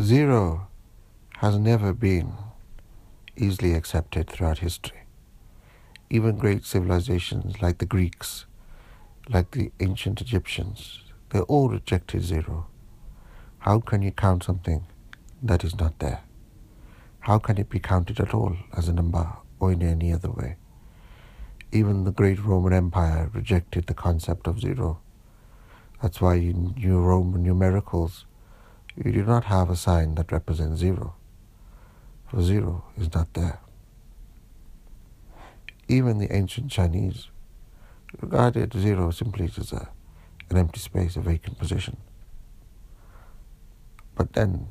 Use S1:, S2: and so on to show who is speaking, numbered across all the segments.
S1: Zero has never been easily accepted throughout history. Even great civilizations like the Greeks, like the ancient Egyptians, they all rejected zero. How can you count something that is not there? How can it be counted at all as a number or in any other way? Even the great Roman Empire rejected the concept of zero. That's why in your Roman numericals, you do not have a sign that represents zero, for zero is not there. Even the ancient Chinese regarded zero simply as a, an empty space, a vacant position. But then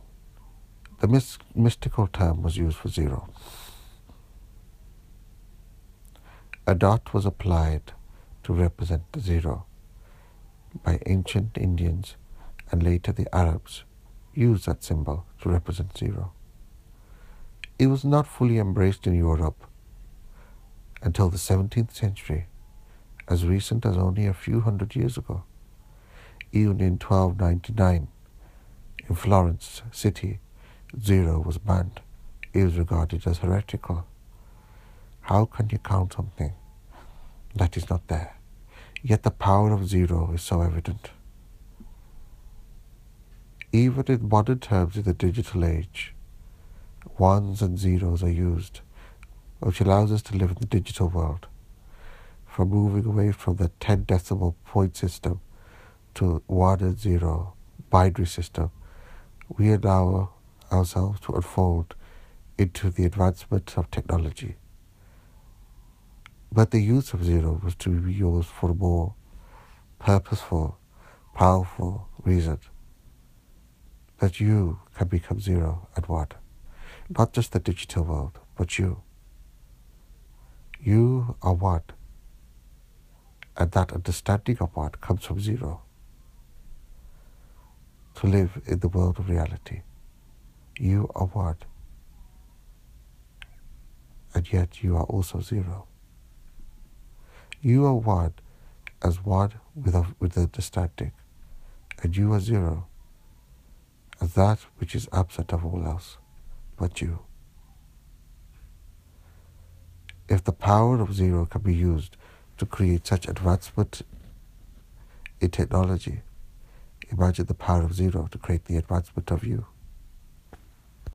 S1: the mystical term was used for zero. A dot was applied to represent the zero by ancient Indians and later the Arabs used that symbol to represent zero. It was not fully embraced in Europe until the 17th century, as recent as only a few hundred years ago. Even in 1299, in Florence city, zero was banned. It was regarded as heretical. How can you count something that is not there? Yet the power of zero is so evident. Even in modern terms in the digital age, ones and zeros are used, which allows us to live in the digital world. From moving away from the 10 decimal point system to 1 and 0 binary system, we allow ourselves to unfold into the advancement of technology. But the use of zero was to be used for a more purposeful, powerful reason that you can become zero and one. Not just the digital world, but you. You are one. And that understanding of one comes from zero. To live in the world of reality. You are one. And yet you are also zero. You are one as one with, a, with understanding, and you are zero that which is absent of all else but you. If the power of zero can be used to create such advancement in technology, imagine the power of zero to create the advancement of you.